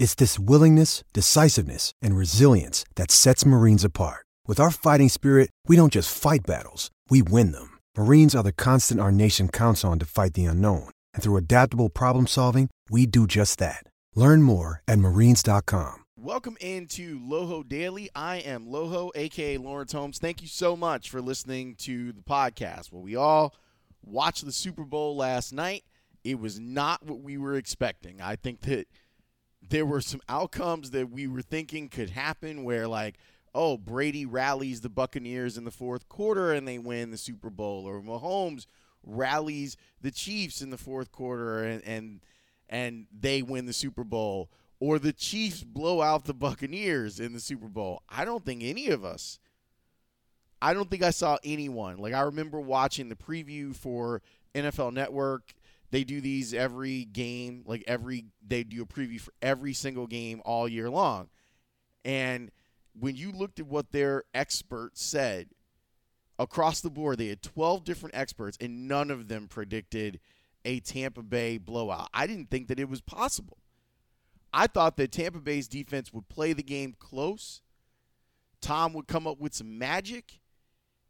It's this willingness, decisiveness, and resilience that sets Marines apart. With our fighting spirit, we don't just fight battles, we win them. Marines are the constant our nation counts on to fight the unknown. And through adaptable problem solving, we do just that. Learn more at marines.com. Welcome into Loho Daily. I am Loho, aka Lawrence Holmes. Thank you so much for listening to the podcast. Well, we all watched the Super Bowl last night. It was not what we were expecting. I think that there were some outcomes that we were thinking could happen where like oh Brady rallies the Buccaneers in the fourth quarter and they win the Super Bowl or Mahomes rallies the Chiefs in the fourth quarter and and and they win the Super Bowl or the Chiefs blow out the Buccaneers in the Super Bowl. I don't think any of us I don't think I saw anyone. Like I remember watching the preview for NFL Network they do these every game, like every they do a preview for every single game all year long. And when you looked at what their experts said across the board, they had 12 different experts and none of them predicted a Tampa Bay blowout. I didn't think that it was possible. I thought that Tampa Bay's defense would play the game close. Tom would come up with some magic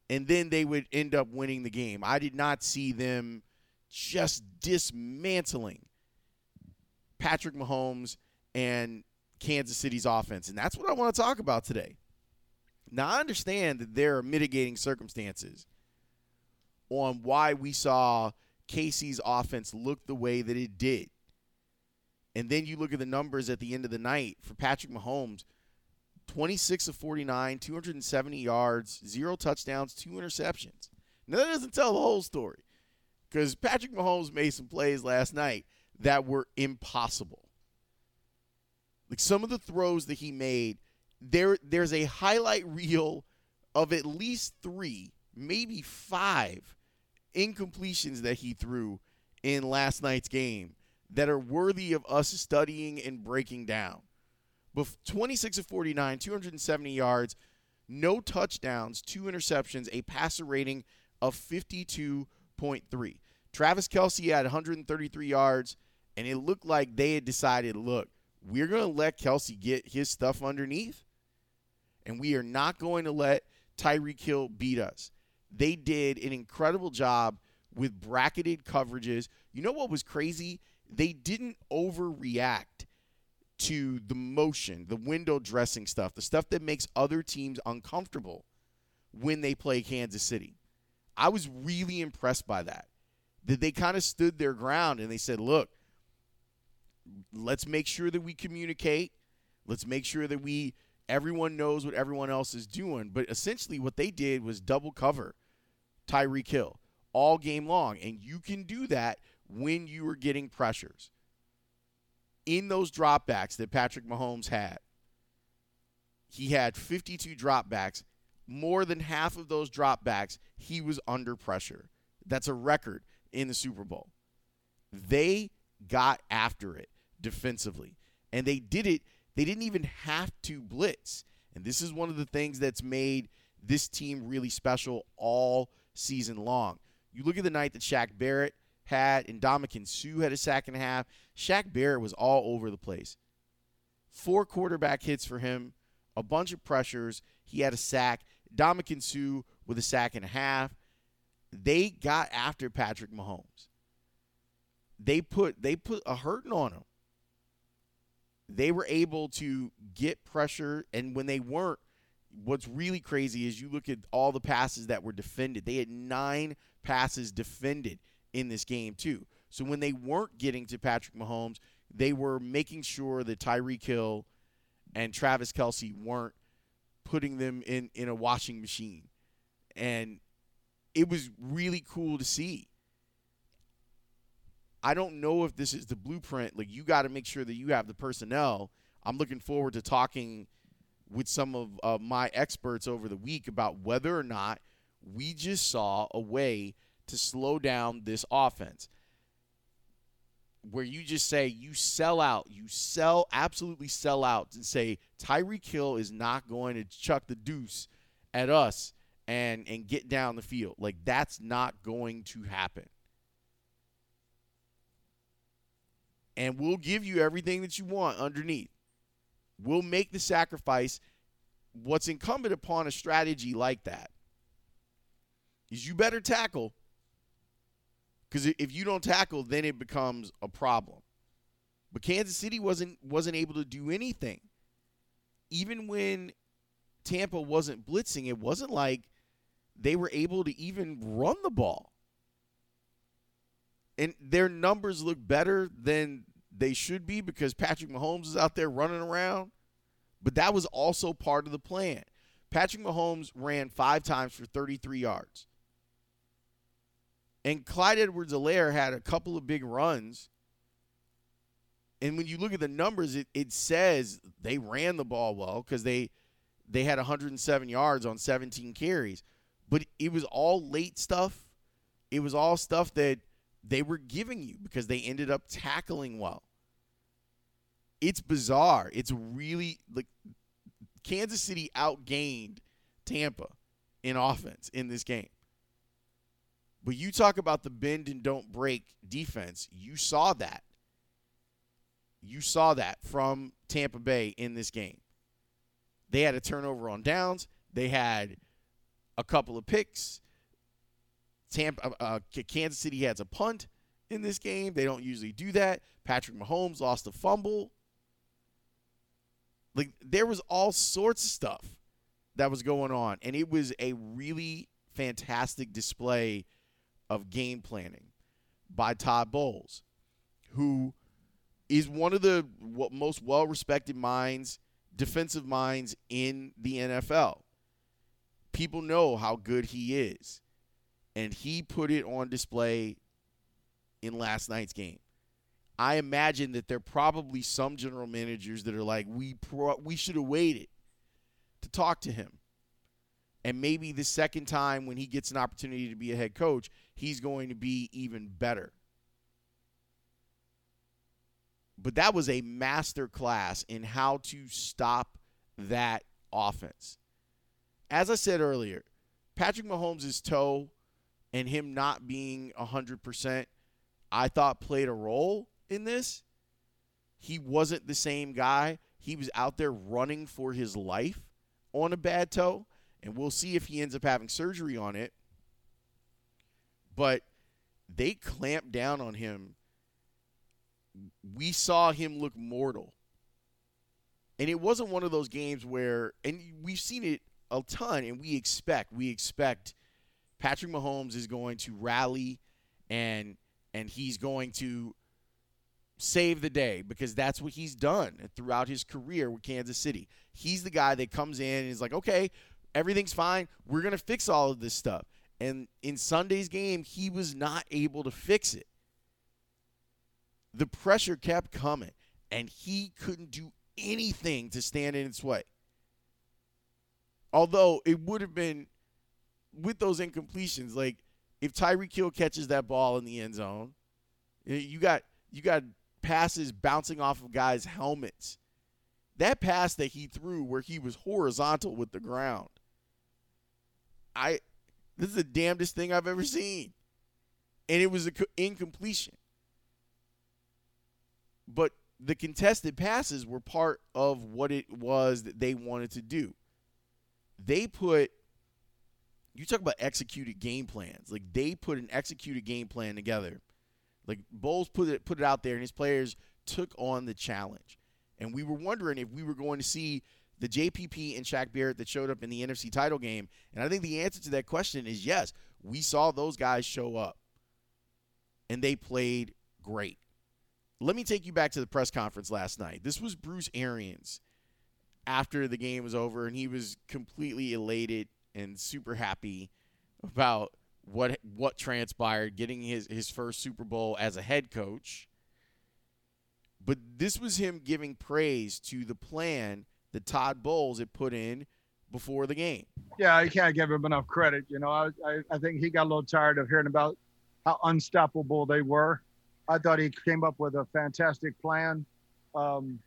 and then they would end up winning the game. I did not see them just dismantling Patrick Mahomes and Kansas City's offense. And that's what I want to talk about today. Now, I understand that there are mitigating circumstances on why we saw KC's offense look the way that it did. And then you look at the numbers at the end of the night for Patrick Mahomes 26 of 49, 270 yards, zero touchdowns, two interceptions. Now, that doesn't tell the whole story because Patrick Mahomes made some plays last night that were impossible. Like some of the throws that he made, there there's a highlight reel of at least three, maybe five incompletions that he threw in last night's game that are worthy of us studying and breaking down. But 26 of 49, 270 yards, no touchdowns, two interceptions, a passer rating of 52 1.3. Travis Kelce had 133 yards, and it looked like they had decided, look, we're going to let Kelce get his stuff underneath, and we are not going to let Tyreek Hill beat us. They did an incredible job with bracketed coverages. You know what was crazy? They didn't overreact to the motion, the window dressing stuff, the stuff that makes other teams uncomfortable when they play Kansas City. I was really impressed by that. That they kind of stood their ground and they said, look, let's make sure that we communicate. Let's make sure that we everyone knows what everyone else is doing. But essentially what they did was double cover Tyreek Hill all game long. And you can do that when you are getting pressures. In those dropbacks that Patrick Mahomes had, he had 52 dropbacks more than half of those dropbacks, he was under pressure. That's a record in the Super Bowl. They got after it defensively, and they did it. They didn't even have to blitz. And this is one of the things that's made this team really special all season long. You look at the night that Shaq Barrett had, and Ndamukong Suh had a sack and a half. Shaq Barrett was all over the place. Four quarterback hits for him, a bunch of pressures. He had a sack. Ndamukong Suh with a sack and a half. They got after Patrick Mahomes. They put they put a hurting on him. They were able to get pressure, and when they weren't, what's really crazy is you look at all the passes that were defended. They had nine passes defended in this game too. So when they weren't getting to Patrick Mahomes, they were making sure that Tyreek Hill and Travis Kelce weren't putting them in in a washing machine, and it was really cool to see. I don't know if this is the blueprint. Like you got to make sure that you have the personnel. I'm looking forward to talking with some of uh, my experts over the week about whether or not we just saw a way to slow down this offense where you just say you sell out, you sell absolutely sell out and say Tyreek Hill is not going to chuck the deuce at us and and get down the field. Like that's not going to happen. And we'll give you everything that you want underneath. We'll make the sacrifice. What's incumbent upon a strategy like that is you better tackle because if you don't tackle, then it becomes a problem. But Kansas City wasn't wasn't able to do anything. Even when Tampa wasn't blitzing, it wasn't like they were able to even run the ball. And their numbers look better than they should be because Patrick Mahomes is out there running around. But that was also part of the plan. Patrick Mahomes ran five times for 33 yards. And Clyde Edwards Helaire had a couple of big runs. And when you look at the numbers, it, it says they ran the ball well because they they had 107 yards on 17 carries. But it was all late stuff. It was all stuff that they were giving you because they ended up tackling well. It's bizarre. It's really like Kansas City outgained Tampa in offense in this game. But you talk about the bend and don't break defense. You saw that. You saw that from Tampa Bay in this game. They had a turnover on downs. They had a couple of picks. Tampa, uh, uh Kansas City has a punt in this game. They don't usually do that. Patrick Mahomes lost a fumble. Like there was all sorts of stuff that was going on, and it was a really fantastic display of game planning by Todd Bowles, who is one of the most well respected minds, defensive minds in the NFL. People know how good he is. And he put it on display in last night's game. I imagine that there are probably some general managers that are like, we pro- we should have waited to talk to him. And maybe the second time when he gets an opportunity to be a head coach, he's going to be even better. But that was a master class in how to stop that offense. As I said earlier, Patrick Mahomes' toe and him not being 100%, I thought played a role in this. He wasn't the same guy. He was out there running for his life on a bad toe and we'll see if he ends up having surgery on it. But they clamped down on him. We saw him look mortal. And it wasn't one of those games where, and we've seen it a ton, and we expect, we expect Patrick Mahomes is going to rally and and he's going to save the day because that's what he's done throughout his career with Kansas City. He's the guy that comes in and is like, okay, everything's fine. We're going to fix all of this stuff. And in Sunday's game, he was not able to fix it. The pressure kept coming, and he couldn't do anything to stand in its way. Although it would have been with those incompletions, like if Tyreek Hill catches that ball in the end zone, you got you got passes bouncing off of guys' helmets. That pass that he threw where he was horizontal with the ground I this is the damnedest thing I've ever seen. And it was an incompletion. But the contested passes were part of what it was that they wanted to do. They put you talk about executed game plans. Like they put an executed game plan together. Like Bowles put it put it out there and his players took on the challenge. And we were wondering if we were going to see the JPP and Shaq Barrett that showed up in the NFC title game? And I think the answer to that question is yes. We saw those guys show up, and they played great. Let me take you back to the press conference last night. This was Bruce Arians after the game was over, and he was completely elated and super happy about what what transpired, getting his his first Super Bowl as a head coach. But this was him giving praise to the plan that Todd Bowles had put in before the game. Yeah, you can't give him enough credit. You know, I, I, I think he got a little tired of hearing about how unstoppable they were. I thought he came up with a fantastic plan um,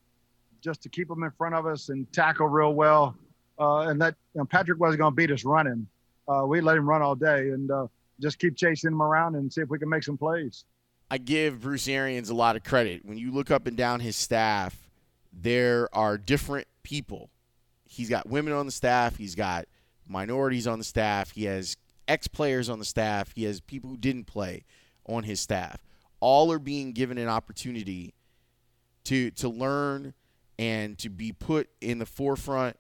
just to keep them in front of us and tackle real well. Uh, and that you know, Patrick wasn't going to beat us running. Uh, we let him run all day and uh, just keep chasing him around and see if we can make some plays. I give Bruce Arians a lot of credit. When you look up and down his staff, there are different people. He's got women on the staff, he's got minorities on the staff, he has ex players on the staff, he has people who didn't play on his staff. All are being given an opportunity to to learn and to be put in the forefront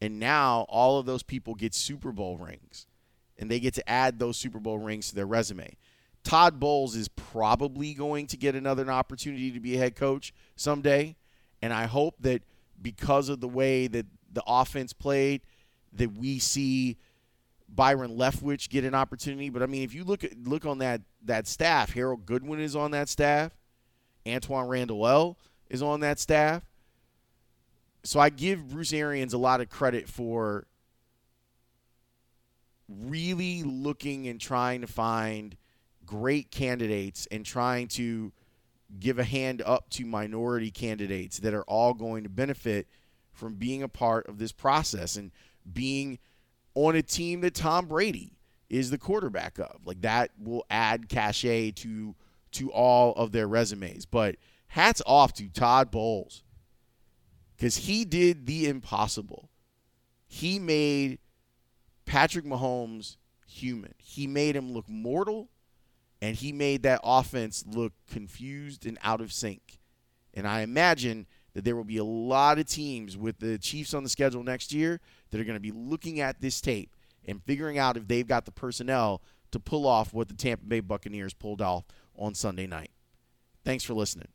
and now all of those people get Super Bowl rings and they get to add those Super Bowl rings to their resume. Todd Bowles is probably going to get another opportunity to be a head coach someday. And I hope that because of the way that the offense played, that we see Byron Leftwich get an opportunity. But I mean, if you look at look on that that staff, Harold Goodwin is on that staff, Antoine Randle El is on that staff. So I give Bruce Arians a lot of credit for really looking and trying to find great candidates and trying to give a hand up to minority candidates that are all going to benefit from being a part of this process and being on a team that Tom Brady is the quarterback of. Like that will add cachet to to all of their resumes. But hats off to Todd Bowles because he did the impossible. He made Patrick Mahomes human. He made him look mortal, and he made that offense look confused and out of sync. And I imagine that there will be a lot of teams with the Chiefs on the schedule next year that are going to be looking at this tape and figuring out if they've got the personnel to pull off what the Tampa Bay Buccaneers pulled off on Sunday night. Thanks for listening.